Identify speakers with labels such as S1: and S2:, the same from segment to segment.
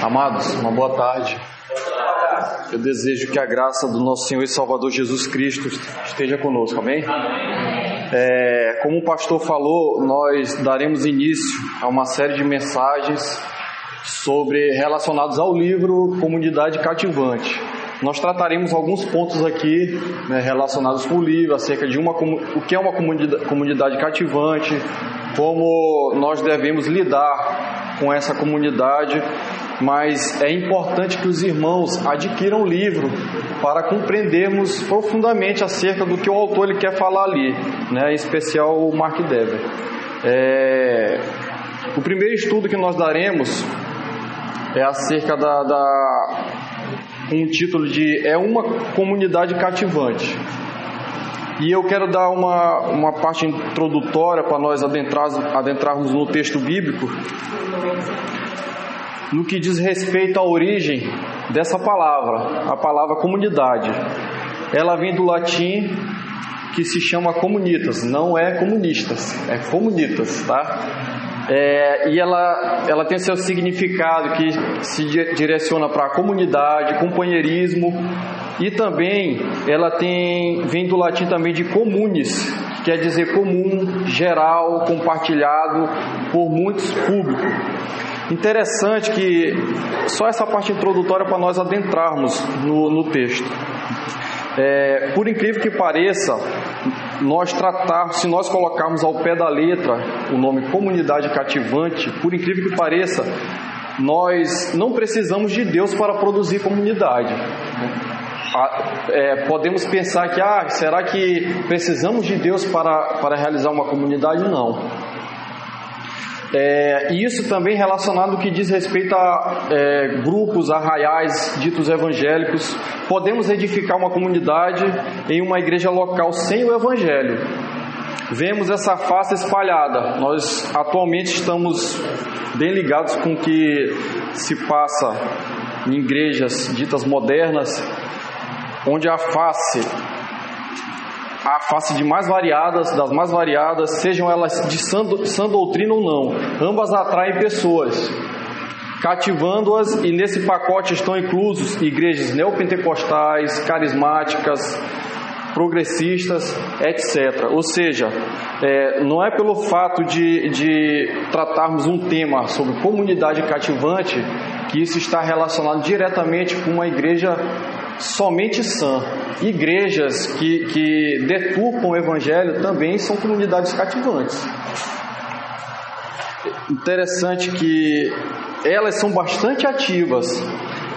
S1: Amados, uma boa tarde. Eu desejo que a graça do nosso Senhor e Salvador Jesus Cristo esteja conosco, amém? É, como o pastor falou, nós daremos início a uma série de mensagens sobre relacionados ao livro Comunidade Cativante. Nós trataremos alguns pontos aqui né, relacionados com o livro, acerca de uma, o que é uma comunidade, comunidade cativante, como nós devemos lidar com essa comunidade, mas é importante que os irmãos adquiram o livro para compreendermos profundamente acerca do que o autor ele quer falar ali, né, em especial o Mark Dever. É, o primeiro estudo que nós daremos é acerca da, da o título de É uma comunidade cativante. E eu quero dar uma, uma parte introdutória para nós adentrar, adentrarmos no texto bíblico, no que diz respeito à origem dessa palavra, a palavra comunidade. Ela vem do latim que se chama comunitas, não é comunistas, é comunitas, tá? É, e ela, ela tem seu significado que se direciona para a comunidade, companheirismo e também ela tem vem do latim também de comunes, que quer dizer comum, geral, compartilhado por muitos públicos. Interessante que só essa parte introdutória para nós adentrarmos no, no texto. É, por incrível que pareça, nós tratar, se nós colocarmos ao pé da letra o nome comunidade cativante, por incrível que pareça, nós não precisamos de Deus para produzir comunidade. É, podemos pensar que, ah, será que precisamos de Deus para, para realizar uma comunidade? Não. É, e isso também relacionado ao que diz respeito a é, grupos, arraiais ditos evangélicos. Podemos edificar uma comunidade em uma igreja local sem o evangelho. Vemos essa face espalhada. Nós atualmente estamos bem ligados com o que se passa em igrejas ditas modernas, onde a face a face de mais variadas, das mais variadas, sejam elas de sã, sã doutrina ou não, ambas atraem pessoas, cativando-as, e nesse pacote estão inclusos igrejas neopentecostais, carismáticas, progressistas, etc. Ou seja, é, não é pelo fato de, de tratarmos um tema sobre comunidade cativante que isso está relacionado diretamente com uma igreja somente sã. Igrejas que, que deturpam o evangelho também são comunidades cativantes. Interessante que elas são bastante ativas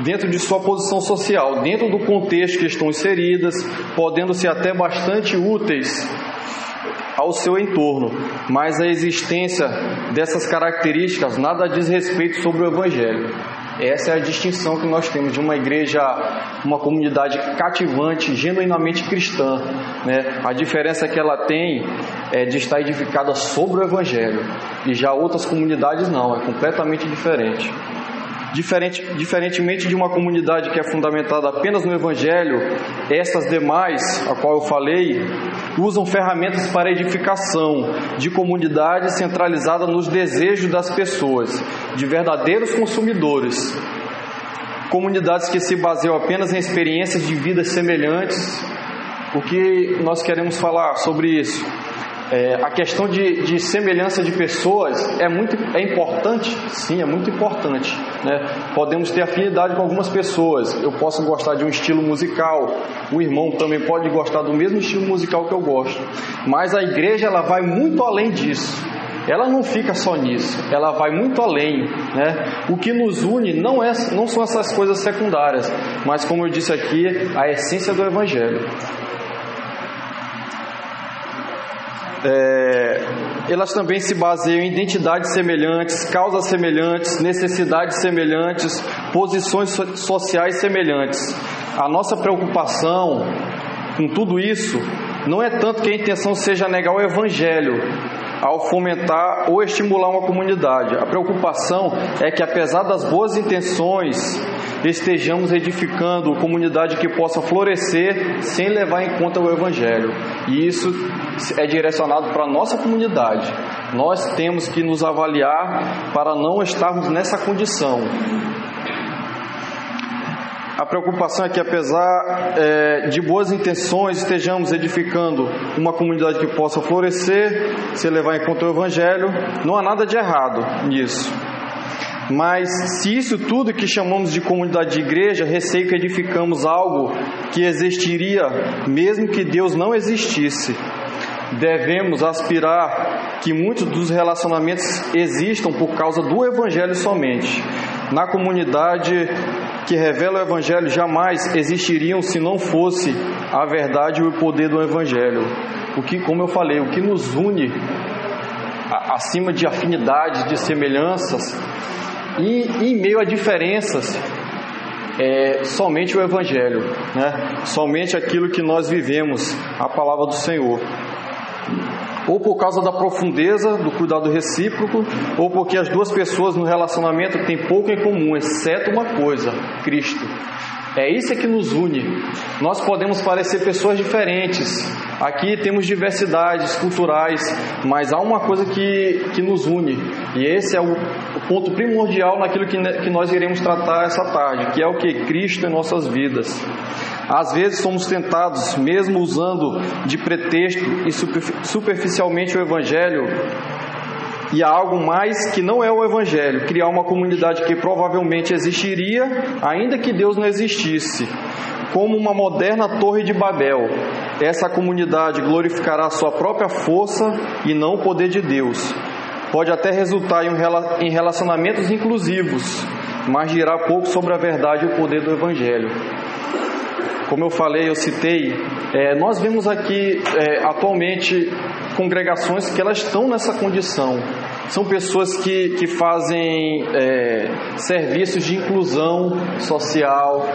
S1: dentro de sua posição social, dentro do contexto que estão inseridas, podendo ser até bastante úteis ao seu entorno, mas a existência dessas características nada diz respeito sobre o Evangelho. Essa é a distinção que nós temos de uma igreja, uma comunidade cativante, genuinamente cristã. Né? A diferença que ela tem é de estar edificada sobre o Evangelho. E já outras comunidades não, é completamente diferente. Diferente, diferentemente de uma comunidade que é fundamentada apenas no Evangelho, estas demais, a qual eu falei, usam ferramentas para edificação de comunidade centralizada nos desejos das pessoas, de verdadeiros consumidores. Comunidades que se baseiam apenas em experiências de vidas semelhantes. O que nós queremos falar sobre isso? É, a questão de, de, semelhança de pessoas é muito é importante, sim, é muito importante. Né? Podemos ter afinidade com algumas pessoas. Eu posso gostar de um estilo musical, o irmão também pode gostar do mesmo estilo musical que eu gosto. Mas a igreja ela vai muito além disso. Ela não fica só nisso, ela vai muito além. Né? O que nos une não, é, não são essas coisas secundárias, mas como eu disse aqui, a essência do Evangelho. É, elas também se baseiam em identidades semelhantes, causas semelhantes, necessidades semelhantes, posições sociais semelhantes. A nossa preocupação com tudo isso não é tanto que a intenção seja negar o Evangelho ao fomentar ou estimular uma comunidade. A preocupação é que, apesar das boas intenções, estejamos edificando comunidade que possa florescer sem levar em conta o Evangelho. E isso é direcionado para a nossa comunidade. Nós temos que nos avaliar para não estarmos nessa condição. A preocupação é que, apesar é, de boas intenções, estejamos edificando uma comunidade que possa florescer, se levar em conta o Evangelho. Não há nada de errado nisso. Mas se isso tudo que chamamos de comunidade de igreja, receio que edificamos algo que existiria mesmo que Deus não existisse. Devemos aspirar que muitos dos relacionamentos existam por causa do Evangelho somente. Na comunidade que revela o Evangelho jamais existiriam se não fosse a verdade e o poder do Evangelho. O que, como eu falei, o que nos une acima de afinidades, de semelhanças, e em meio a diferenças, é somente o Evangelho, né? somente aquilo que nós vivemos, a palavra do Senhor. Ou por causa da profundeza do cuidado recíproco, ou porque as duas pessoas no relacionamento têm pouco em comum, exceto uma coisa: Cristo. É isso que nos une. Nós podemos parecer pessoas diferentes. Aqui temos diversidades culturais, mas há uma coisa que, que nos une. E esse é o, o ponto primordial naquilo que, que nós iremos tratar essa tarde, que é o que? Cristo em nossas vidas. Às vezes somos tentados, mesmo usando de pretexto e superficialmente o Evangelho, e há algo mais que não é o Evangelho, criar uma comunidade que provavelmente existiria, ainda que Deus não existisse, como uma moderna Torre de Babel. Essa comunidade glorificará sua própria força e não o poder de Deus. Pode até resultar em relacionamentos inclusivos, mas dirá pouco sobre a verdade e o poder do Evangelho. Como eu falei, eu citei, é, nós vemos aqui é, atualmente congregações que elas estão nessa condição. São pessoas que, que fazem é, serviços de inclusão social,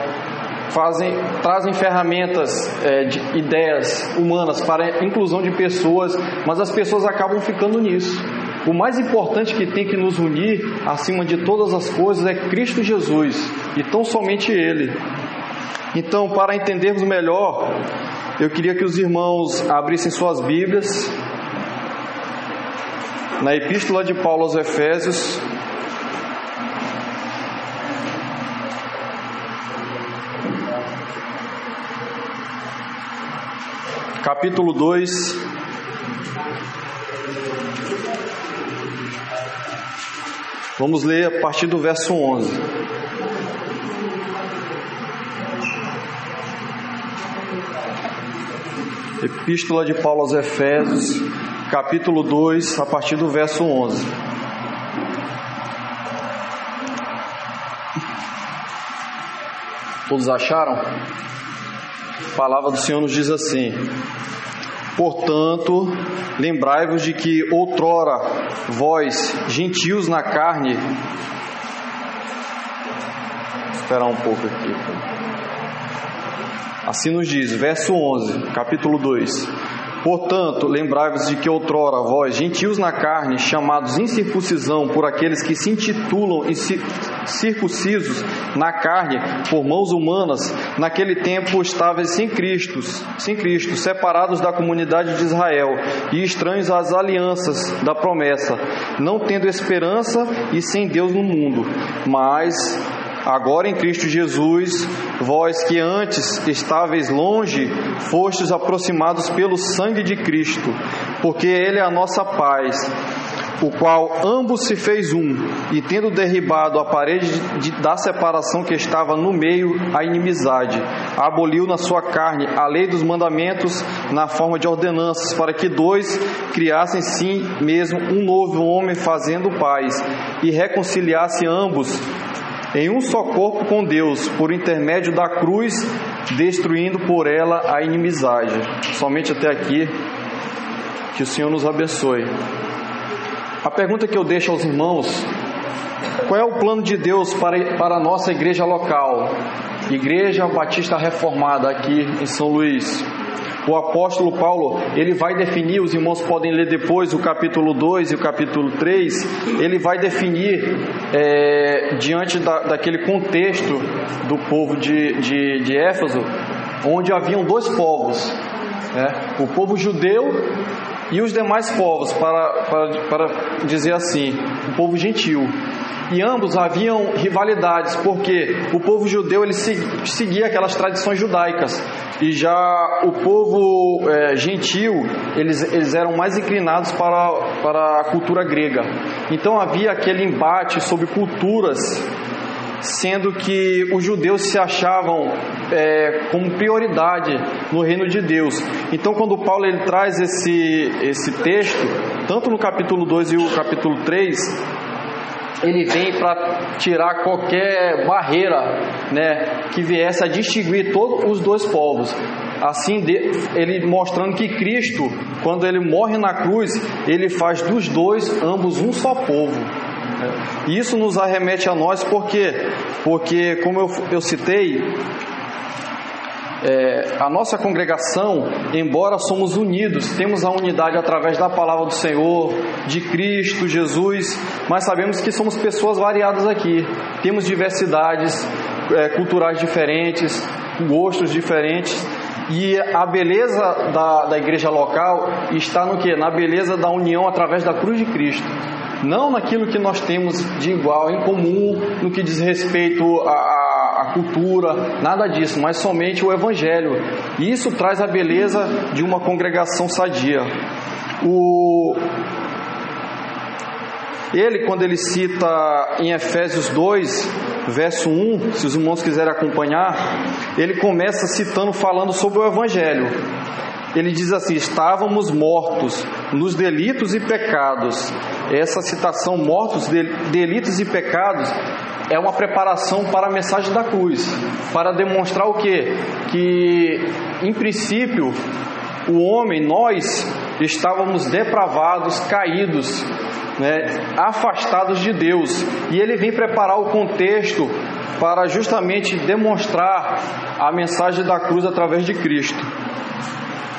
S1: fazem, trazem ferramentas, é, de ideias humanas para a inclusão de pessoas, mas as pessoas acabam ficando nisso. O mais importante que tem que nos unir, acima de todas as coisas, é Cristo Jesus e tão somente Ele. Então, para entendermos melhor, eu queria que os irmãos abrissem suas Bíblias na Epístola de Paulo aos Efésios, capítulo 2. Vamos ler a partir do verso 11. Epístola de Paulo aos Efésios, capítulo 2, a partir do verso 11. Todos acharam? A palavra do Senhor nos diz assim: Portanto, lembrai-vos de que outrora vós, gentios na carne, esperar um pouco aqui. Assim nos diz, verso 11, capítulo 2. Portanto, lembrai-vos de que outrora vós, gentios na carne, chamados incircuncisão por aqueles que se intitulam circuncisos na carne por mãos humanas, naquele tempo estáveis sem Cristo, sem Cristo, separados da comunidade de Israel e estranhos às alianças da promessa, não tendo esperança e sem Deus no mundo. Mas Agora em Cristo Jesus, vós que antes estáveis longe, fostes aproximados pelo sangue de Cristo, porque Ele é a nossa paz, o qual ambos se fez um, e tendo derribado a parede de, da separação que estava no meio, a inimizade, aboliu na sua carne a lei dos mandamentos na forma de ordenanças, para que dois criassem sim mesmo um novo homem fazendo paz, e reconciliasse ambos em um só corpo com Deus, por intermédio da cruz, destruindo por ela a inimizade. Somente até aqui, que o Senhor nos abençoe. A pergunta que eu deixo aos irmãos: qual é o plano de Deus para, para a nossa igreja local? Igreja Batista Reformada aqui em São Luís o apóstolo Paulo, ele vai definir, os irmãos podem ler depois o capítulo 2 e o capítulo 3, ele vai definir, é, diante da, daquele contexto do povo de, de, de Éfeso, onde haviam dois povos, né? o povo judeu e os demais povos, para, para, para dizer assim, o povo gentil. E ambos haviam rivalidades, porque o povo judeu ele seguia aquelas tradições judaicas e já o povo é, gentil eles, eles eram mais inclinados para, para a cultura grega. Então havia aquele embate sobre culturas sendo que os judeus se achavam é, como prioridade no reino de Deus. Então, quando Paulo ele traz esse, esse texto, tanto no capítulo 2 e o capítulo 3, ele vem para tirar qualquer barreira né, que viesse a distinguir todos os dois povos. Assim, ele mostrando que Cristo, quando ele morre na cruz, ele faz dos dois, ambos, um só povo. E isso nos arremete a nós porque, porque como eu, eu citei, é, a nossa congregação, embora somos unidos, temos a unidade através da palavra do Senhor, de Cristo Jesus, mas sabemos que somos pessoas variadas aqui, temos diversidades é, culturais diferentes, gostos diferentes, e a beleza da, da igreja local está no que? Na beleza da união através da cruz de Cristo não naquilo que nós temos de igual, em comum, no que diz respeito à, à cultura, nada disso, mas somente o Evangelho. E isso traz a beleza de uma congregação sadia. O, ele, quando ele cita em Efésios 2, verso 1, se os irmãos quiserem acompanhar, ele começa citando, falando sobre o Evangelho ele diz assim: estávamos mortos nos delitos e pecados. Essa citação, mortos, delitos e pecados, é uma preparação para a mensagem da cruz, para demonstrar o que? Que, em princípio, o homem, nós, estávamos depravados, caídos, né, afastados de Deus. E ele vem preparar o contexto para justamente demonstrar a mensagem da cruz através de Cristo.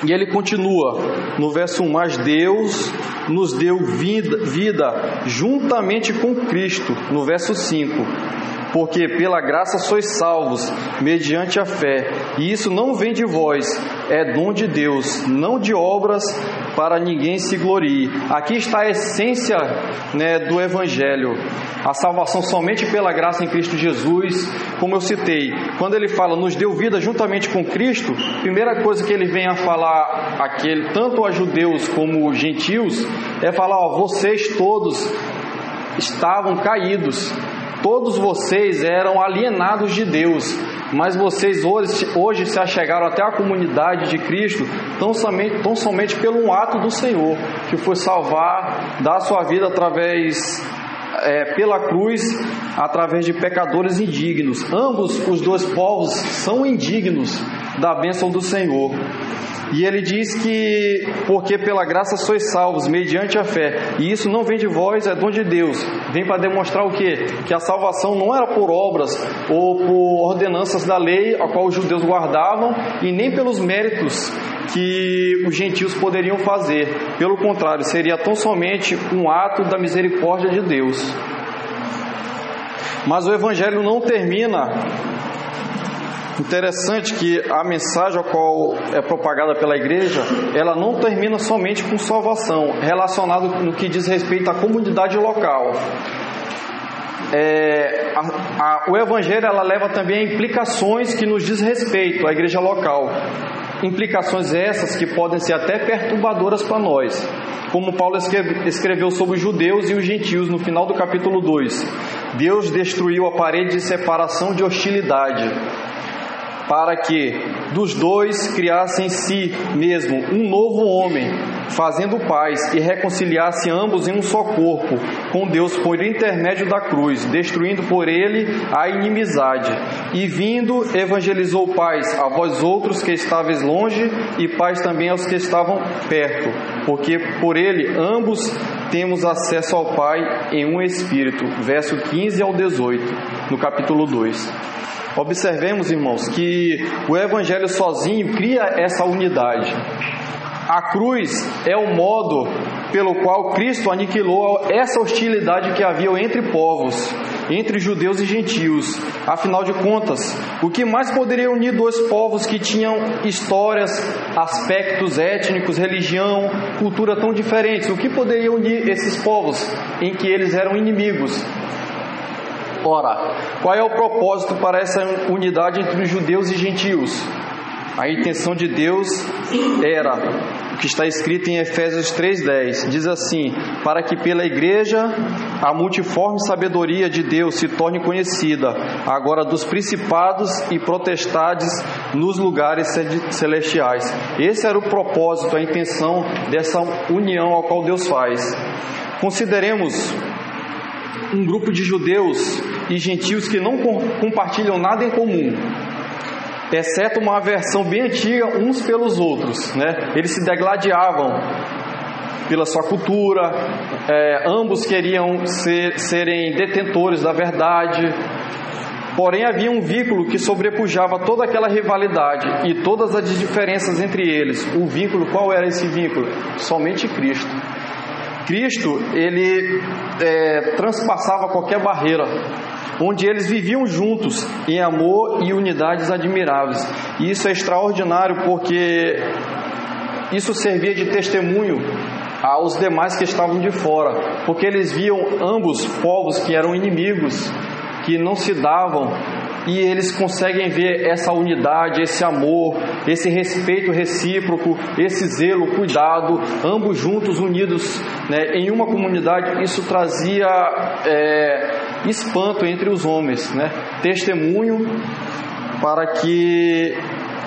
S1: E ele continua no verso 1: Mas Deus nos deu vida, vida juntamente com Cristo, no verso 5 porque pela graça sois salvos, mediante a fé. E isso não vem de vós, é dom de Deus, não de obras, para ninguém se glorie. Aqui está a essência né, do Evangelho. A salvação somente pela graça em Cristo Jesus, como eu citei. Quando ele fala, nos deu vida juntamente com Cristo, primeira coisa que ele vem a falar, aquele, tanto a judeus como gentios, é falar: ó, vocês todos estavam caídos, Todos vocês eram alienados de Deus, mas vocês hoje, hoje se achegaram até a comunidade de Cristo tão somente, tão somente pelo ato do Senhor, que foi salvar, dar sua vida através é, pela cruz através de pecadores indignos. Ambos os dois povos são indignos da bênção do Senhor. E ele diz que, porque pela graça sois salvos, mediante a fé. E isso não vem de vós, é dom de Deus. Vem para demonstrar o quê? Que a salvação não era por obras ou por ordenanças da lei, a qual os judeus guardavam, e nem pelos méritos que os gentios poderiam fazer. Pelo contrário, seria tão somente um ato da misericórdia de Deus. Mas o Evangelho não termina Interessante que a mensagem a qual é propagada pela igreja, ela não termina somente com salvação, relacionado no que diz respeito à comunidade local. É, a, a, o Evangelho ela leva também a implicações que nos diz respeito à igreja local. Implicações essas que podem ser até perturbadoras para nós. Como Paulo escreve, escreveu sobre os judeus e os gentios no final do capítulo 2. Deus destruiu a parede de separação de hostilidade para que dos dois criasse em si mesmo um novo homem, fazendo paz e reconciliasse ambos em um só corpo com Deus por intermédio da cruz, destruindo por ele a inimizade. E vindo, evangelizou paz a vós outros que estáveis longe e paz também aos que estavam perto, porque por ele ambos temos acesso ao Pai em um espírito. Verso 15 ao 18, no capítulo 2. Observemos, irmãos, que o Evangelho sozinho cria essa unidade. A cruz é o modo pelo qual Cristo aniquilou essa hostilidade que havia entre povos, entre judeus e gentios. Afinal de contas, o que mais poderia unir dois povos que tinham histórias, aspectos étnicos, religião, cultura tão diferentes? O que poderia unir esses povos em que eles eram inimigos? Ora, qual é o propósito para essa unidade entre os judeus e gentios? A intenção de Deus era o que está escrito em Efésios 3:10. Diz assim: "Para que pela igreja a multiforme sabedoria de Deus se torne conhecida, agora dos principados e protestades nos lugares celestiais." Esse era o propósito, a intenção dessa união ao qual Deus faz. Consideremos um grupo de judeus e gentios que não compartilham nada em comum, exceto uma aversão bem antiga uns pelos outros, né? Eles se degladiavam pela sua cultura, é, ambos queriam ser, serem detentores da verdade, porém havia um vínculo que sobrepujava toda aquela rivalidade e todas as diferenças entre eles. O vínculo, qual era esse vínculo? Somente Cristo. Cristo, ele é, transpassava qualquer barreira, onde eles viviam juntos em amor e unidades admiráveis. E isso é extraordinário porque isso servia de testemunho aos demais que estavam de fora, porque eles viam ambos povos que eram inimigos, que não se davam, e eles conseguem ver essa unidade, esse amor, esse respeito recíproco, esse zelo, cuidado, ambos juntos, unidos né, em uma comunidade. Isso trazia é, espanto entre os homens, né? testemunho para que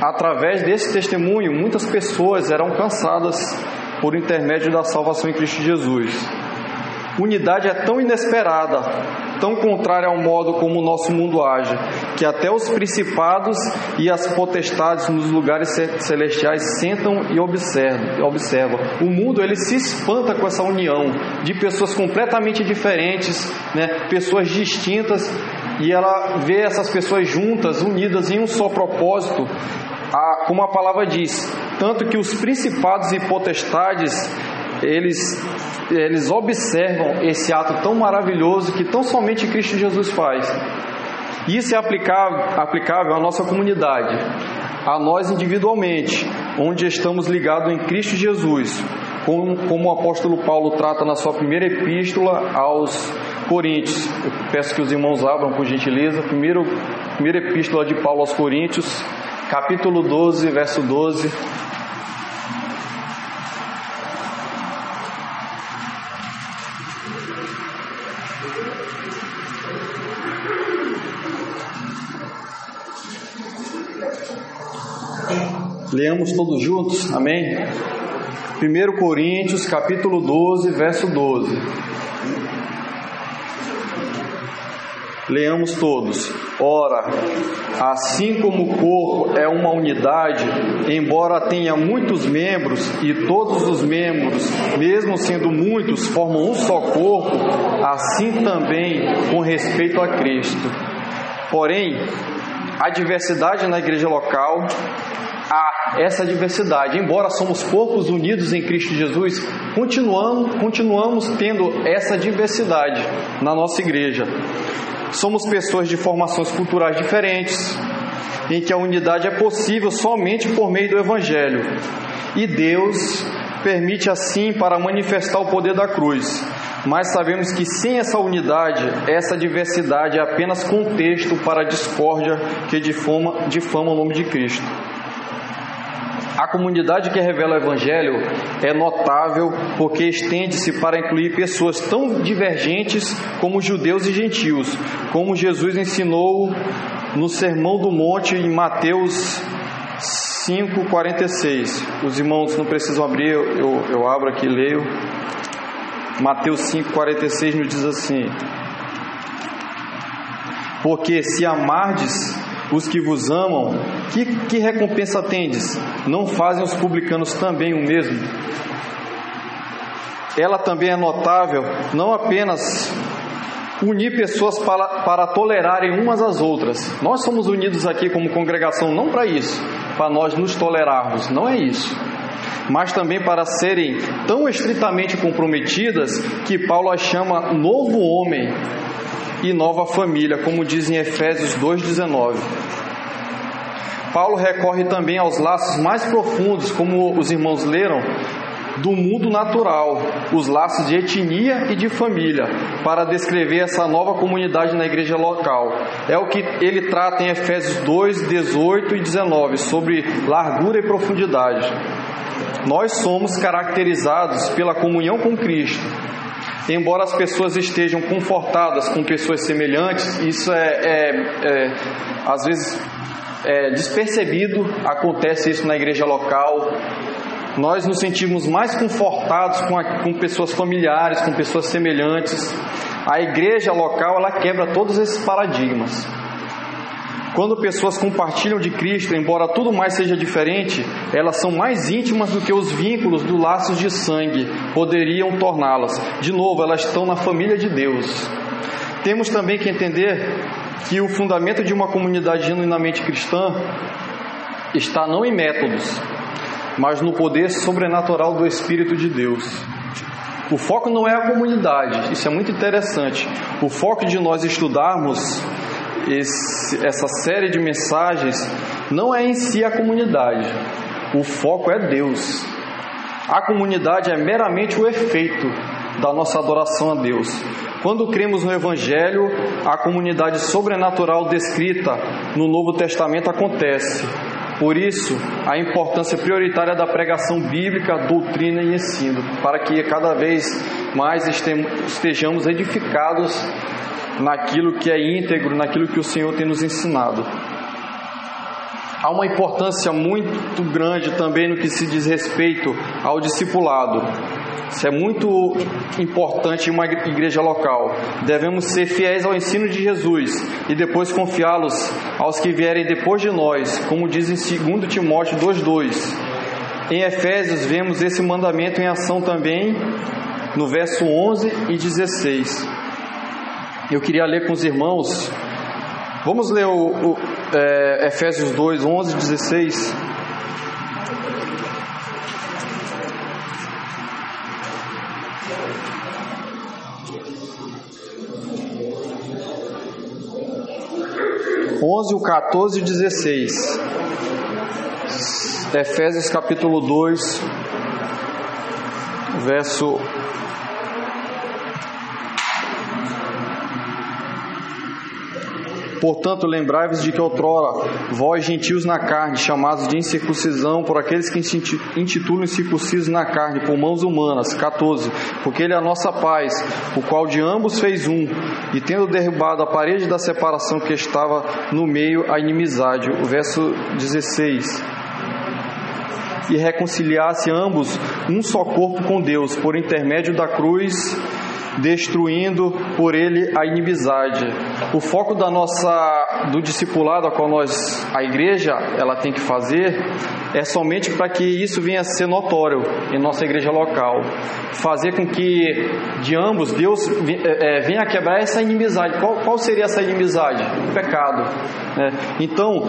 S1: através desse testemunho muitas pessoas eram cansadas por intermédio da salvação em Cristo Jesus. Unidade é tão inesperada, tão contrária ao modo como o nosso mundo age, que até os principados e as potestades nos lugares celestiais sentam e observam. O mundo ele se espanta com essa união de pessoas completamente diferentes, né? pessoas distintas, e ela vê essas pessoas juntas, unidas em um só propósito, a, como a palavra diz, tanto que os principados e potestades eles, eles observam esse ato tão maravilhoso que tão somente Cristo Jesus faz. Isso é aplicável, aplicável à nossa comunidade, a nós individualmente, onde estamos ligados em Cristo Jesus, como, como o apóstolo Paulo trata na sua primeira epístola aos Coríntios. Eu peço que os irmãos abram por gentileza. Primeiro, primeira epístola de Paulo aos Coríntios, capítulo 12, verso 12. Leamos todos juntos, amém? 1 Coríntios, capítulo 12, verso 12. Leamos todos. Ora, assim como o corpo é uma unidade, embora tenha muitos membros e todos os membros, mesmo sendo muitos, formam um só corpo, assim também com respeito a Cristo. Porém, a diversidade na igreja local há essa diversidade. Embora somos corpos unidos em Cristo Jesus, continuamos, continuamos tendo essa diversidade na nossa igreja. Somos pessoas de formações culturais diferentes, em que a unidade é possível somente por meio do Evangelho. E Deus permite assim para manifestar o poder da cruz. Mas sabemos que sem essa unidade, essa diversidade é apenas contexto para a discórdia que difama, difama o nome de Cristo. Comunidade que revela o Evangelho é notável porque estende-se para incluir pessoas tão divergentes como judeus e gentios, como Jesus ensinou no Sermão do Monte em Mateus 5,46. Os irmãos não precisam abrir, eu, eu abro aqui e leio. Mateus 5,46 nos diz assim: Porque se amardes os que vos amam, que, que recompensa tendes? Não fazem os publicanos também o mesmo? Ela também é notável, não apenas unir pessoas para, para tolerarem umas às outras. Nós somos unidos aqui como congregação não para isso, para nós nos tolerarmos, não é isso. Mas também para serem tão estritamente comprometidas que Paulo as chama novo homem, e nova família, como diz em Efésios 2,19. Paulo recorre também aos laços mais profundos, como os irmãos leram, do mundo natural, os laços de etnia e de família, para descrever essa nova comunidade na igreja local. É o que ele trata em Efésios 2, 18 e 19, sobre largura e profundidade. Nós somos caracterizados pela comunhão com Cristo. Embora as pessoas estejam confortadas com pessoas semelhantes, isso é, é, é às vezes é, despercebido, acontece isso na igreja local. Nós nos sentimos mais confortados com, a, com pessoas familiares, com pessoas semelhantes. A igreja local ela quebra todos esses paradigmas. Quando pessoas compartilham de Cristo, embora tudo mais seja diferente, elas são mais íntimas do que os vínculos do laços de sangue poderiam torná-las. De novo, elas estão na família de Deus. Temos também que entender que o fundamento de uma comunidade genuinamente cristã está não em métodos, mas no poder sobrenatural do Espírito de Deus. O foco não é a comunidade, isso é muito interessante. O foco de nós estudarmos esse, essa série de mensagens não é em si a comunidade, o foco é Deus. A comunidade é meramente o efeito da nossa adoração a Deus. Quando cremos no Evangelho, a comunidade sobrenatural descrita no Novo Testamento acontece. Por isso, a importância prioritária da pregação bíblica, doutrina e ensino, para que cada vez mais estejamos edificados naquilo que é íntegro, naquilo que o Senhor tem nos ensinado. Há uma importância muito grande também no que se diz respeito ao discipulado. Isso é muito importante em uma igreja local. Devemos ser fiéis ao ensino de Jesus e depois confiá-los aos que vierem depois de nós, como diz em 2 Timóteo 2,2. Em Efésios vemos esse mandamento em ação também no verso 11 e 16. Eu queria ler com os irmãos. Vamos ler o, o é, Efésios 2, 11 e 16. 11, o 14 e o 16. Efésios capítulo 2, verso Portanto, lembrai-vos de que outrora, vós gentios na carne, chamados de incircuncisão por aqueles que intitulam circuncisos na carne, por mãos humanas. 14. Porque ele é a nossa paz, o qual de ambos fez um, e tendo derrubado a parede da separação que estava no meio, a inimizade. O verso 16 e reconciliasse ambos um só corpo com Deus por intermédio da cruz destruindo por ele a inimizade. O foco da nossa do discipulado a qual nós a igreja ela tem que fazer é somente para que isso venha a ser notório em nossa igreja local, fazer com que de ambos Deus é, é, venha quebrar essa inimizade. Qual, qual seria essa inimizade? O pecado. Né? Então,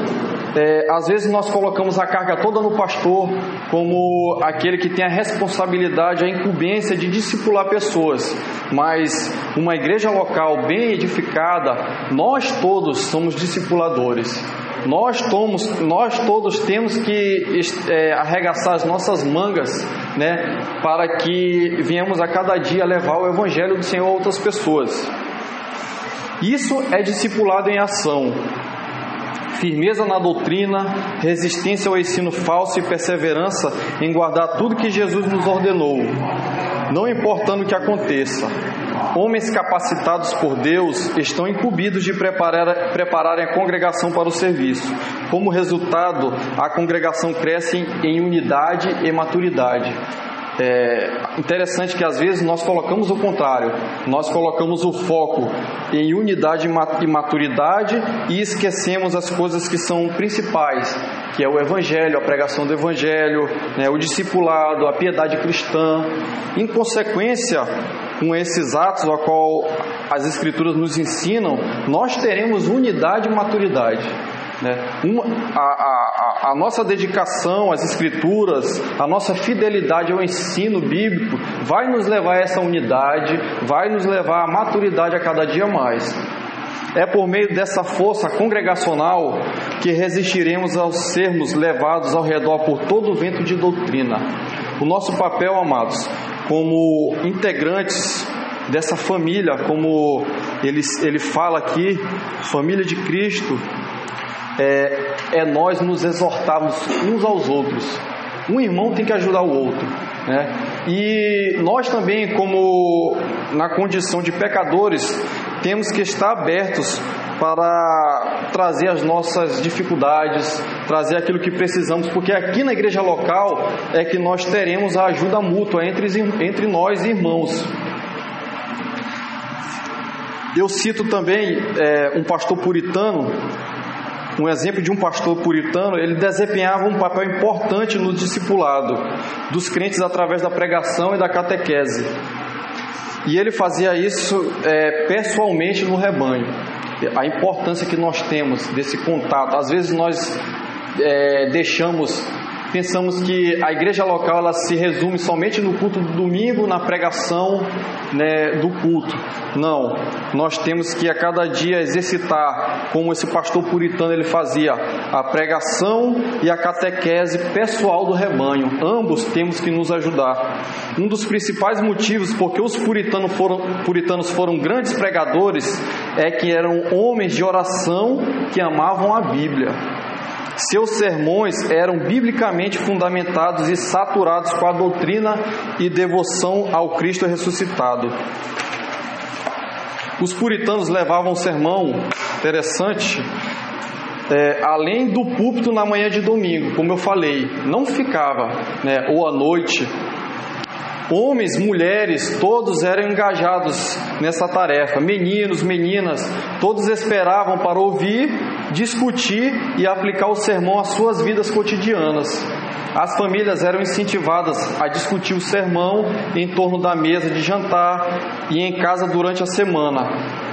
S1: é, às vezes nós colocamos a carga toda no pastor como aquele que tem a responsabilidade, a incumbência de discipular pessoas mas uma igreja local bem edificada, nós todos somos discipuladores. Nós, tomos, nós todos temos que é, arregaçar as nossas mangas, né, para que venhamos a cada dia levar o Evangelho do Senhor a outras pessoas. Isso é discipulado em ação. Firmeza na doutrina, resistência ao ensino falso e perseverança em guardar tudo que Jesus nos ordenou não importando o que aconteça. Homens capacitados por Deus estão incumbidos de preparar, prepararem a congregação para o serviço. Como resultado, a congregação cresce em unidade e maturidade. É interessante que às vezes nós colocamos o contrário, nós colocamos o foco em unidade e maturidade e esquecemos as coisas que são principais, que é o Evangelho, a pregação do Evangelho, né, o discipulado, a piedade cristã. Em consequência, com esses atos a qual as Escrituras nos ensinam, nós teremos unidade e maturidade. Né? Uma, a, a, a, nossa dedicação às Escrituras, a nossa fidelidade ao ensino bíblico vai nos levar a essa unidade, vai nos levar à maturidade a cada dia mais. É por meio dessa força congregacional que resistiremos aos sermos levados ao redor por todo o vento de doutrina. O nosso papel, amados, como integrantes dessa família, como ele, ele fala aqui, família de Cristo, é, é nós nos exortarmos uns aos outros. Um irmão tem que ajudar o outro. Né? E nós também, como na condição de pecadores, temos que estar abertos para trazer as nossas dificuldades, trazer aquilo que precisamos, porque aqui na igreja local é que nós teremos a ajuda mútua entre, entre nós irmãos. Eu cito também é, um pastor puritano, um exemplo de um pastor puritano, ele desempenhava um papel importante no discipulado dos crentes através da pregação e da catequese. E ele fazia isso é, pessoalmente no rebanho. A importância que nós temos desse contato. Às vezes nós é, deixamos pensamos que a igreja local ela se resume somente no culto do domingo, na pregação né, do culto. Não, nós temos que a cada dia exercitar, como esse pastor puritano ele fazia, a pregação e a catequese pessoal do rebanho. Ambos temos que nos ajudar. Um dos principais motivos porque os puritanos foram, puritanos foram grandes pregadores é que eram homens de oração que amavam a Bíblia. Seus sermões eram biblicamente fundamentados e saturados com a doutrina e devoção ao Cristo ressuscitado. Os puritanos levavam um sermão interessante, é, além do púlpito na manhã de domingo, como eu falei, não ficava, né, ou à noite, Homens, mulheres, todos eram engajados nessa tarefa. Meninos, meninas, todos esperavam para ouvir, discutir e aplicar o sermão às suas vidas cotidianas. As famílias eram incentivadas a discutir o sermão em torno da mesa de jantar e em casa durante a semana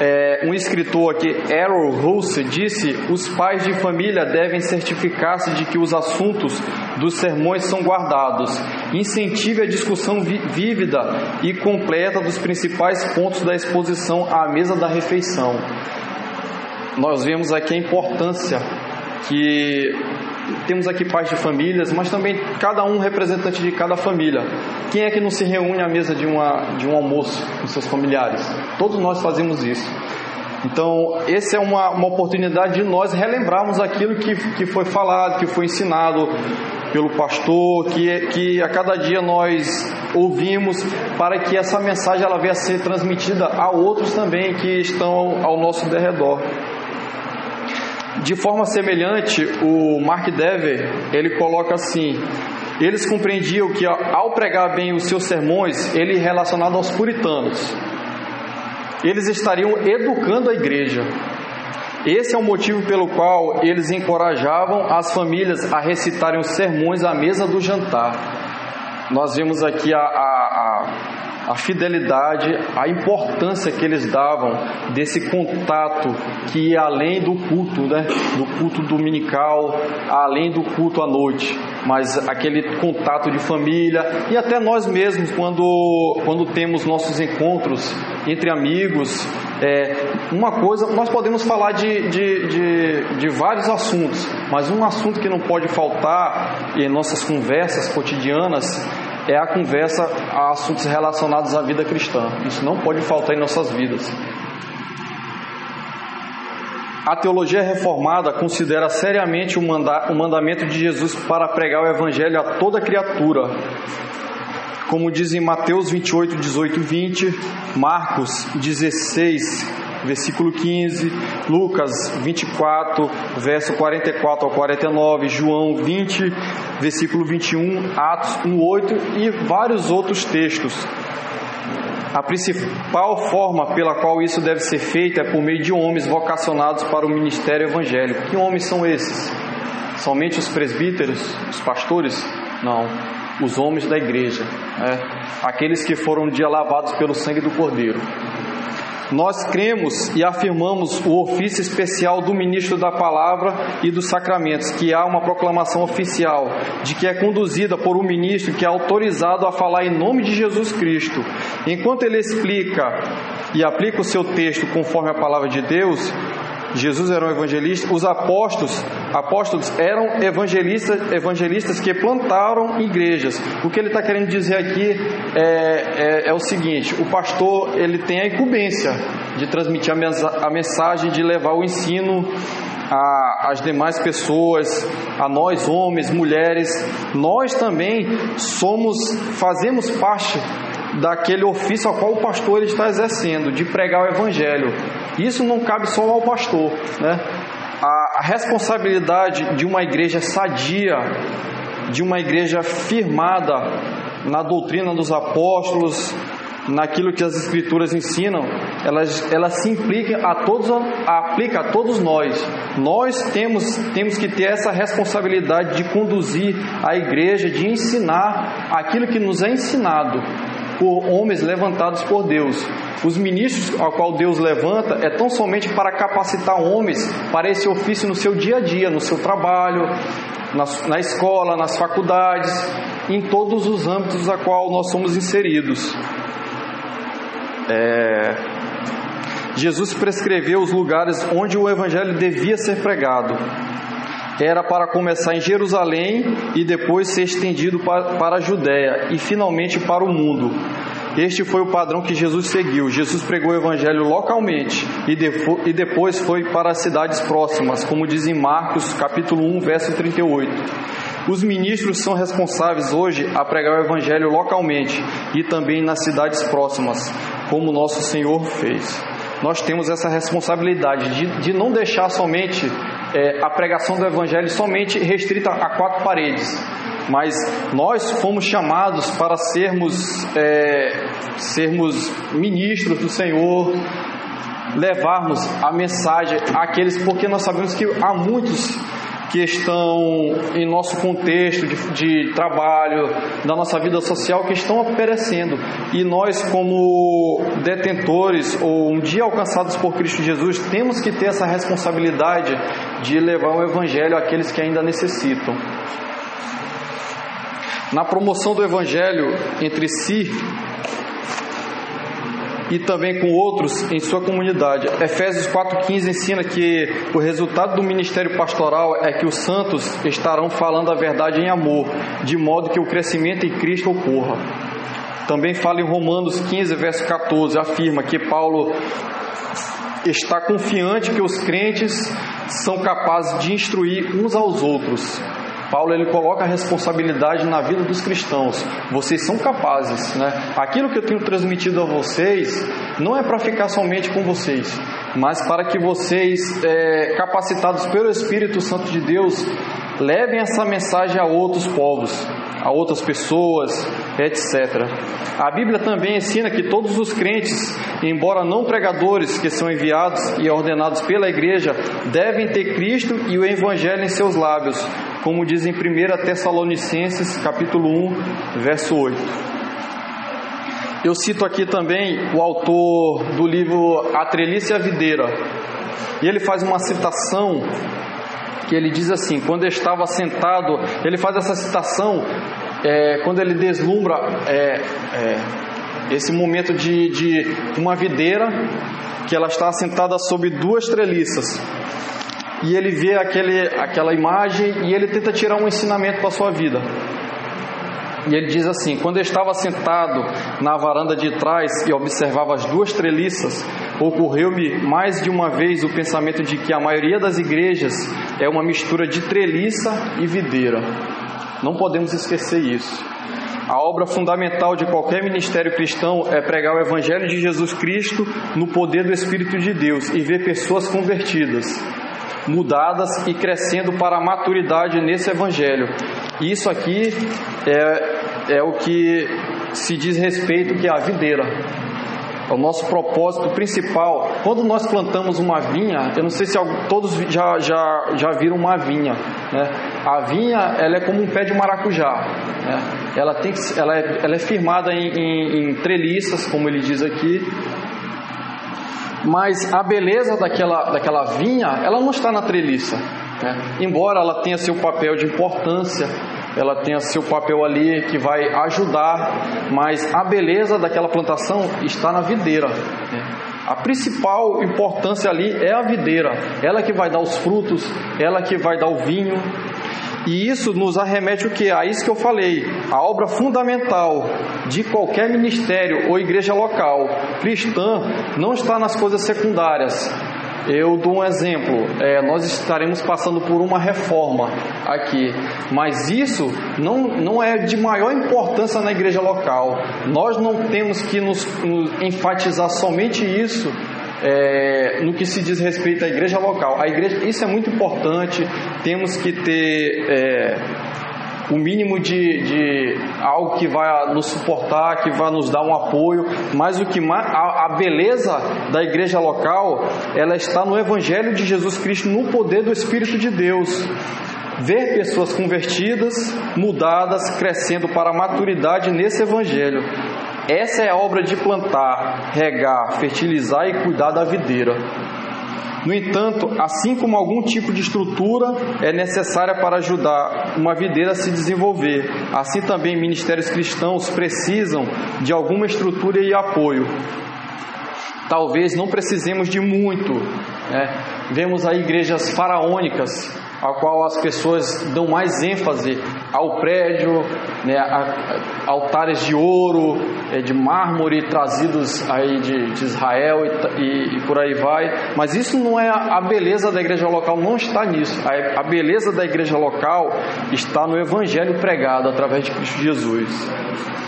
S1: é, um escritor aqui, Errol Russell, disse: os pais de família devem certificar-se de que os assuntos dos sermões são guardados. Incentive a discussão vívida e completa dos principais pontos da exposição à mesa da refeição. Nós vemos aqui a importância que temos aqui pais de famílias, mas também cada um representante de cada família. Quem é que não se reúne à mesa de, uma, de um almoço com seus familiares? Todos nós fazemos isso. Então, essa é uma, uma oportunidade de nós relembrarmos aquilo que, que foi falado, que foi ensinado pelo pastor, que, que a cada dia nós ouvimos, para que essa mensagem ela venha a ser transmitida a outros também que estão ao nosso derredor. De forma semelhante, o Mark Dever, ele coloca assim: eles compreendiam que ao pregar bem os seus sermões, ele relacionado aos puritanos, eles estariam educando a igreja. Esse é o motivo pelo qual eles encorajavam as famílias a recitarem os sermões à mesa do jantar. Nós vemos aqui a, a, a a fidelidade, a importância que eles davam desse contato que ia além do culto, né? Do culto dominical, além do culto à noite, mas aquele contato de família e até nós mesmos quando quando temos nossos encontros entre amigos, é, uma coisa, nós podemos falar de, de, de, de vários assuntos, mas um assunto que não pode faltar em nossas conversas cotidianas é a conversa a assuntos relacionados à vida cristã. Isso não pode faltar em nossas vidas. A teologia reformada considera seriamente o, manda o mandamento de Jesus para pregar o evangelho a toda criatura. Como diz em Mateus 28, 18 e 20, Marcos 16, versículo 15, Lucas 24, verso 44 ao 49, João 20, versículo 21, Atos 1, 8 e vários outros textos. A principal forma pela qual isso deve ser feito é por meio de homens vocacionados para o ministério evangélico. Que homens são esses? Somente os presbíteros, os pastores? Não, os homens da igreja, né? aqueles que foram um dia lavados pelo sangue do Cordeiro. Nós cremos e afirmamos o ofício especial do ministro da Palavra e dos Sacramentos, que há uma proclamação oficial de que é conduzida por um ministro que é autorizado a falar em nome de Jesus Cristo. Enquanto ele explica e aplica o seu texto conforme a palavra de Deus, Jesus era um evangelista, os apóstolos, apóstolos eram evangelistas, evangelistas que plantaram igrejas. O que ele está querendo dizer aqui é, é, é, o seguinte: o pastor ele tem a incumbência de transmitir a mensagem, de levar o ensino às demais pessoas, a nós homens, mulheres. Nós também somos, fazemos parte daquele ofício ao qual o pastor está exercendo, de pregar o evangelho. Isso não cabe só ao pastor, né? A, a responsabilidade de uma igreja sadia, de uma igreja firmada na doutrina dos apóstolos, naquilo que as escrituras ensinam, ela, ela se implica a todos, aplica a todos nós. Nós temos, temos que ter essa responsabilidade de conduzir a igreja, de ensinar aquilo que nos é ensinado por homens levantados por Deus. Os ministros ao qual Deus levanta é tão somente para capacitar homens para esse ofício no seu dia a dia, no seu trabalho, na, na escola, nas faculdades, em todos os âmbitos a qual nós somos inseridos. É... Jesus prescreveu os lugares onde o evangelho devia ser pregado era para começar em Jerusalém e depois ser estendido para a Judéia e finalmente para o mundo. Este foi o padrão que Jesus seguiu. Jesus pregou o evangelho localmente e, depois foi para as cidades próximas, como diz em Marcos capítulo 1, verso 38. Os ministros são responsáveis hoje a pregar o evangelho localmente e também nas cidades próximas, como nosso Senhor fez. Nós temos essa responsabilidade de, de não deixar somente é, a pregação do Evangelho somente restrita a quatro paredes, mas nós fomos chamados para sermos, é, sermos ministros do Senhor, levarmos a mensagem àqueles, porque nós sabemos que há muitos que estão em nosso contexto de, de, trabalho, da nossa vida social, que estão perecendo. E nós, como detentores ou um dia alcançados por Cristo Jesus, temos que ter essa responsabilidade de levar o Evangelho àqueles que ainda necessitam. Na promoção do Evangelho entre si, e também com outros em sua comunidade. Efésios 4,15 ensina que o resultado do ministério pastoral é que os santos estarão falando a verdade em amor, de modo que o crescimento em Cristo ocorra. Também fala em Romanos 15, verso 14, afirma que Paulo está confiante que os crentes são capazes de instruir uns aos outros Paulo ele coloca a responsabilidade na vida dos cristãos. Vocês são capazes, né? Aquilo que eu tenho transmitido a vocês não é para ficar somente com vocês, mas para que vocês, é, capacitados pelo Espírito Santo de Deus, levem essa mensagem a outros povos, a outras pessoas, etc. A Bíblia também ensina que todos os crentes, embora não pregadores que são enviados e ordenados pela igreja, devem ter Cristo e o Evangelho em seus lábios, como diz em 1 Tessalonicenses, capítulo 1, verso 8. Eu cito aqui também o autor do livro A Trelice e a Videira. E ele faz uma citação que ele diz assim: quando estava sentado, ele faz essa citação é, quando ele deslumbra é, é, esse momento de, de uma videira que ela está sentada sobre duas treliças e ele vê aquele, aquela imagem e ele tenta tirar um ensinamento para a sua vida. E ele diz assim: Quando eu estava sentado na varanda de trás e observava as duas treliças, ocorreu-me mais de uma vez o pensamento de que a maioria das igrejas é uma mistura de treliça e videira. Não podemos esquecer isso. A obra fundamental de qualquer ministério cristão é pregar o Evangelho de Jesus Cristo no poder do Espírito de Deus e ver pessoas convertidas mudadas e crescendo para a maturidade nesse Evangelho. Isso aqui é, é o que se diz respeito que é a videira. É o nosso propósito principal. Quando nós plantamos uma vinha, eu não sei se todos já, já, já viram uma vinha. Né? A vinha ela é como um pé de maracujá. Né? Ela, tem, ela, é, ela é firmada em, em, em treliças, como ele diz aqui, mas a beleza daquela, daquela vinha, ela não está na treliça. Né? Embora ela tenha seu papel de importância, ela tenha seu papel ali que vai ajudar, mas a beleza daquela plantação está na videira. Né? A principal importância ali é a videira, ela que vai dar os frutos, ela que vai dar o vinho. E isso nos arremete o que? A isso que eu falei, a obra fundamental de qualquer ministério ou igreja local cristã não está nas coisas secundárias, eu dou um exemplo. É, nós estaremos passando por uma reforma aqui, mas isso não, não é de maior importância na igreja local. Nós não temos que nos, nos enfatizar somente isso é, no que se diz respeito à igreja local. A igreja, isso é muito importante. Temos que ter é, o mínimo de, de algo que vai nos suportar, que vai nos dar um apoio, mas o que a, a beleza da igreja local, ela está no Evangelho de Jesus Cristo, no poder do Espírito de Deus ver pessoas convertidas, mudadas, crescendo para a maturidade nesse Evangelho. Essa é a obra de plantar, regar, fertilizar e cuidar da videira. No entanto, assim como algum tipo de estrutura é necessária para ajudar uma videira a se desenvolver, assim também ministérios cristãos precisam de alguma estrutura e apoio. Talvez não precisemos de muito. Né? Vemos aí igrejas faraônicas a qual as pessoas dão mais ênfase ao prédio, né, a, altares de ouro, é, de mármore trazidos aí de, de Israel e, e, e, por aí vai. Mas isso não é a, a beleza da igreja local, não está nisso. A, a beleza da igreja local está no evangelho pregado através de Cristo Jesus.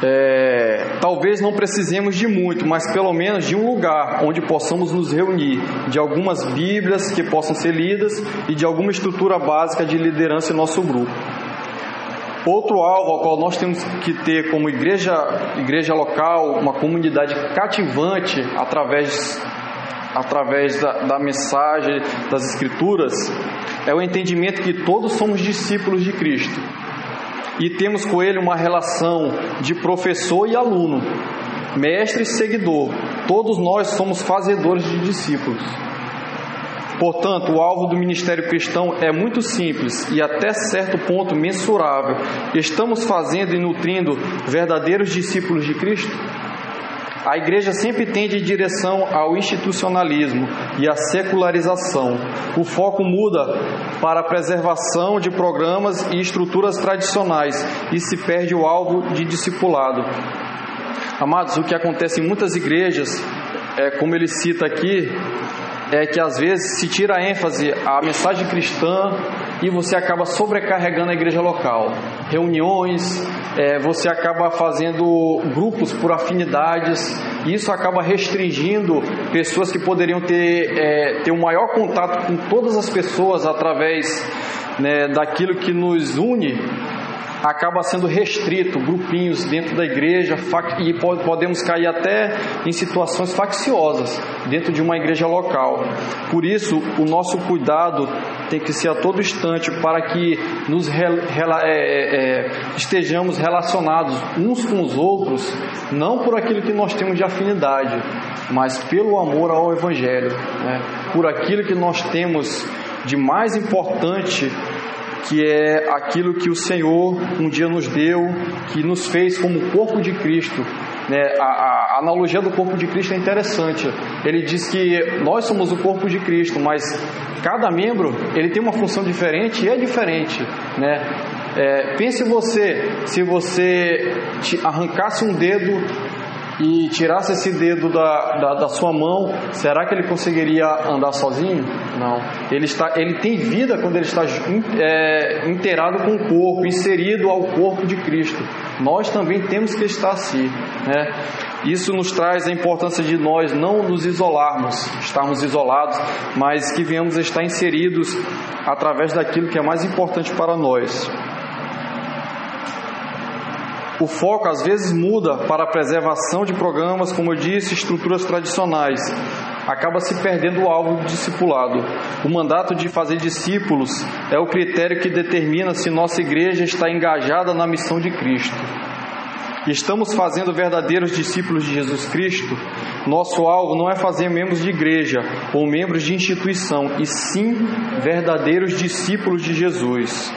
S1: É, talvez não precisemos de muito, mas pelo menos de um lugar onde possamos nos reunir, de algumas Bíblias que possam ser lidas e de alguma estrutura básica de liderança em nosso grupo. Outro alvo ao qual nós temos que ter como igreja, igreja local, uma comunidade cativante através, através da, da mensagem das Escrituras, é o entendimento que todos somos discípulos de Cristo e temos com ele uma relação de professor e aluno, mestre e seguidor. Todos nós somos fazedores de discípulos. Portanto, o alvo do ministério cristão é muito simples e até certo ponto mensurável. Estamos fazendo e nutrindo verdadeiros discípulos de Cristo? A igreja sempre tende em direção ao institucionalismo e à secularização. O foco muda para a preservação de programas e estruturas tradicionais e se perde o alvo de discipulado. Amados, o que acontece em muitas igrejas, é, como ele cita aqui, é que às vezes se tira a ênfase à mensagem cristã e você acaba sobrecarregando a igreja local. Reuniões, é, você acaba fazendo grupos por afinidades, e isso acaba restringindo pessoas que poderiam ter, é, ter um maior contato com todas as pessoas através né, daquilo que nos une acaba sendo restrito, grupinhos dentro da igreja, e podemos cair até em situações facciosas dentro de uma igreja local. Por isso, o nosso cuidado tem que ser a todo instante para que nos é, é, é, estejamos relacionados uns com os outros, não por aquilo que nós temos de afinidade, mas pelo amor ao Evangelho, né? por aquilo que nós temos de mais importante que é aquilo que o Senhor um dia nos deu, que nos fez como corpo de Cristo. Né? A, a, analogia do corpo de Cristo é interessante. Ele diz que nós somos o corpo de Cristo, mas cada membro ele tem uma função diferente e é diferente. Né? É, pense você, se você arrancasse um dedo e tirasse esse dedo da, da, da, sua mão, será que ele conseguiria andar sozinho? Não. Ele, está, ele tem vida quando ele está é, inteirado com o corpo, inserido ao corpo de Cristo. Nós também temos que estar assim. Né? Isso nos traz a importância de nós não nos isolarmos, estarmos isolados, mas que venhamos estar inseridos através daquilo que é mais importante para nós. O foco às vezes muda para a preservação de programas, como eu disse, estruturas tradicionais. Acaba se perdendo o alvo do discipulado. O mandato de fazer discípulos é o critério que determina se nossa igreja está engajada na missão de Cristo. Estamos fazendo verdadeiros discípulos de Jesus Cristo? Nosso alvo não é fazer membros de igreja ou membros de instituição, e sim verdadeiros discípulos de Jesus.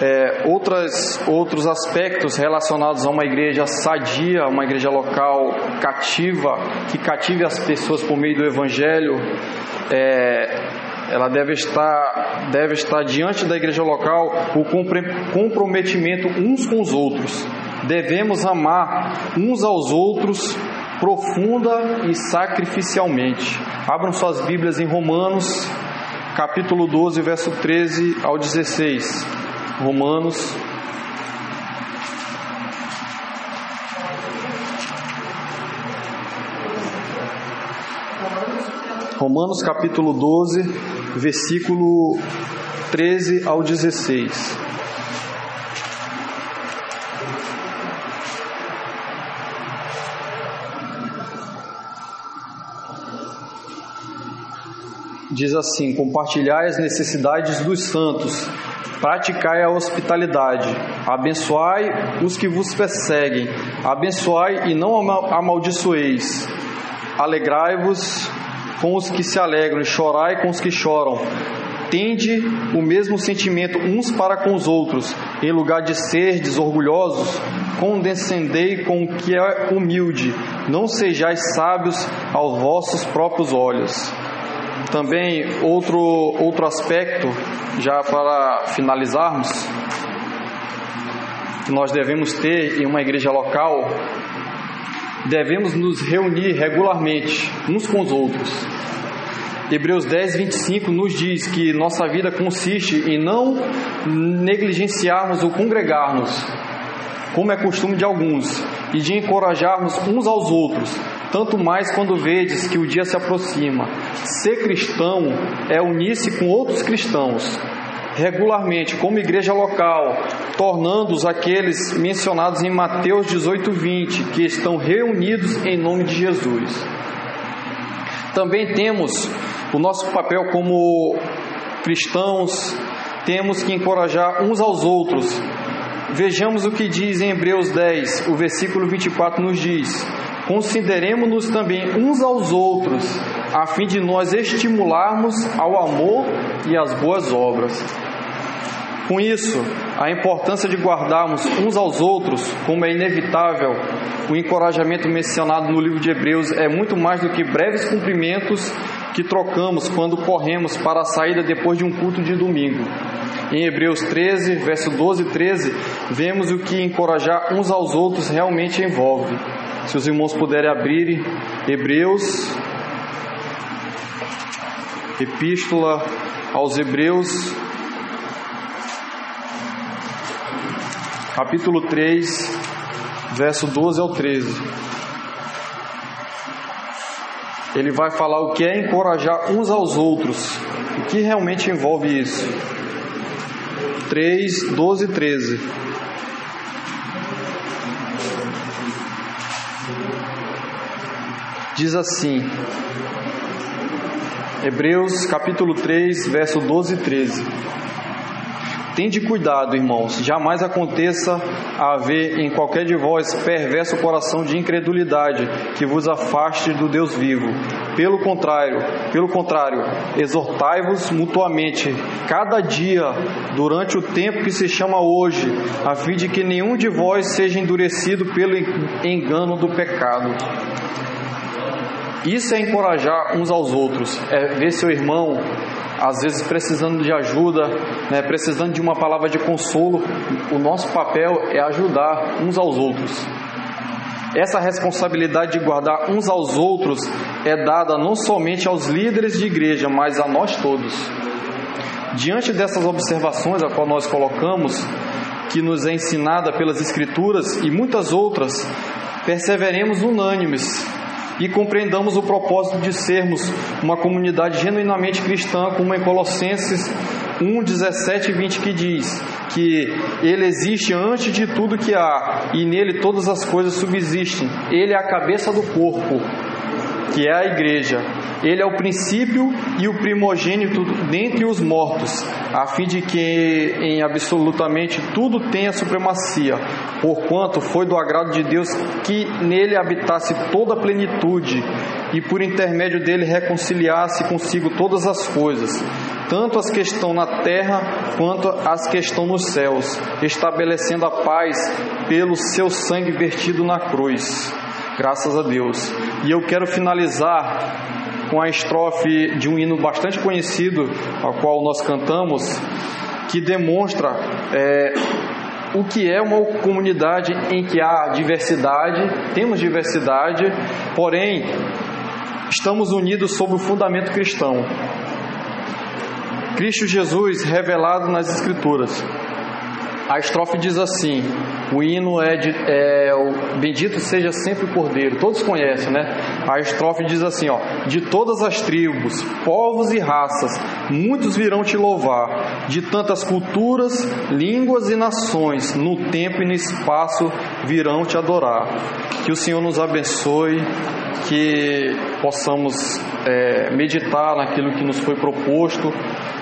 S1: É, outras, outros aspectos relacionados a uma igreja sadia, uma igreja local cativa, que cative as pessoas por meio do Evangelho, é, ela deve estar, deve estar diante da igreja local o comprometimento uns com os outros. Devemos amar uns aos outros profunda e sacrificialmente. Abram suas Bíblias em Romanos, capítulo 12, verso 13 ao 16. Romanos Romanos capítulo 12, versículo 13 ao 16. Diz assim: Compartilhai as necessidades dos santos, praticai a hospitalidade, abençoai os que vos perseguem, abençoai e não amaldiçoeis, alegrai-vos com os que se alegram e chorai com os que choram. Tende o mesmo sentimento uns para com os outros, em lugar de serdes orgulhosos, condescendei com o que é humilde, não sejais sábios aos vossos próprios olhos. Também outro, outro aspecto, já para finalizarmos, que nós devemos ter em uma igreja local devemos nos reunir regularmente uns com os outros. Hebreus 10, 25 nos diz que nossa vida consiste em não negligenciarmos ou congregarmos, como é costume de alguns, e de encorajarmos uns aos outros, tanto mais quando vedes que o dia se aproxima. Ser cristão é unir-se com outros cristãos, regularmente como igreja local, tornando-os aqueles mencionados em Mateus 18, 20, que estão reunidos em nome de Jesus. Também temos o nosso papel como cristãos, temos que encorajar uns aos outros. Vejamos o que diz em Hebreus 10, o versículo 24 nos diz: Consideremos-nos também uns aos outros, a fim de nós estimularmos ao amor e às boas obras. Com isso, a importância de guardarmos uns aos outros, como é inevitável, o encorajamento mencionado no livro de Hebreus é muito mais do que breves cumprimentos que trocamos quando corremos para a saída depois de um culto de domingo. Em Hebreus 13, verso 12 e 13, vemos o que encorajar uns aos outros realmente envolve. Se os irmãos puderem abrir Hebreus, Epístola aos Hebreus, capítulo 3, verso 12 ao 13. Ele vai falar o que é encorajar uns aos outros, o que realmente envolve isso. 3, 12 e 13. Diz assim, Hebreus capítulo 3, verso 12 e 13. Tende cuidado, irmãos, jamais aconteça haver em qualquer de vós perverso coração de incredulidade que vos afaste do Deus vivo. Pelo contrário, pelo contrário, exortai-vos mutuamente cada dia durante o tempo que se chama hoje, a fim de que nenhum de vós seja endurecido pelo engano do pecado. Isso é encorajar uns aos outros, é ver seu irmão às vezes precisando de ajuda, né, precisando de uma palavra de consolo, o nosso papel é ajudar uns aos outros. Essa responsabilidade de guardar uns aos outros é dada não somente aos líderes de igreja, mas a nós todos. Diante dessas observações a qual nós colocamos, que nos é ensinada pelas Escrituras e muitas outras, perseveremos unânimes e compreendamos o propósito de sermos uma comunidade genuinamente cristã, como em Colossenses 1, 17 e 20 que diz que Ele existe antes de tudo que há e nele todas as coisas subsistem. Ele é a cabeça do corpo, que é a igreja. Ele é o princípio e o primogênito dentre os mortos, a fim de que em absolutamente tudo tenha supremacia, porquanto foi do agrado de Deus que nele habitasse toda a plenitude e por intermédio dele reconciliasse consigo todas as coisas, tanto as que estão na terra quanto as que estão nos céus, estabelecendo a paz pelo seu sangue vertido na cruz. Graças a Deus. E eu quero finalizar com a estrofe de um hino bastante conhecido, ao qual nós cantamos, que demonstra é, o que é uma comunidade em que há diversidade, temos diversidade, porém estamos unidos sob o fundamento cristão. Cristo Jesus revelado nas Escrituras. A estrofe diz assim: o hino é, de, é o Bendito seja sempre o Cordeiro. Todos conhecem, né? A estrofe diz assim: ó, de todas as tribos, povos e raças, muitos virão te louvar. De tantas culturas, línguas e nações, no tempo e no espaço virão te adorar. Que o Senhor nos abençoe, que possamos é, meditar naquilo que nos foi proposto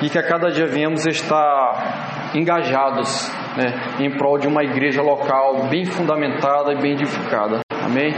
S1: e que a cada dia venhamos estar engajados né, em prol de uma igreja local bem fundamentada e bem edificada. Amém?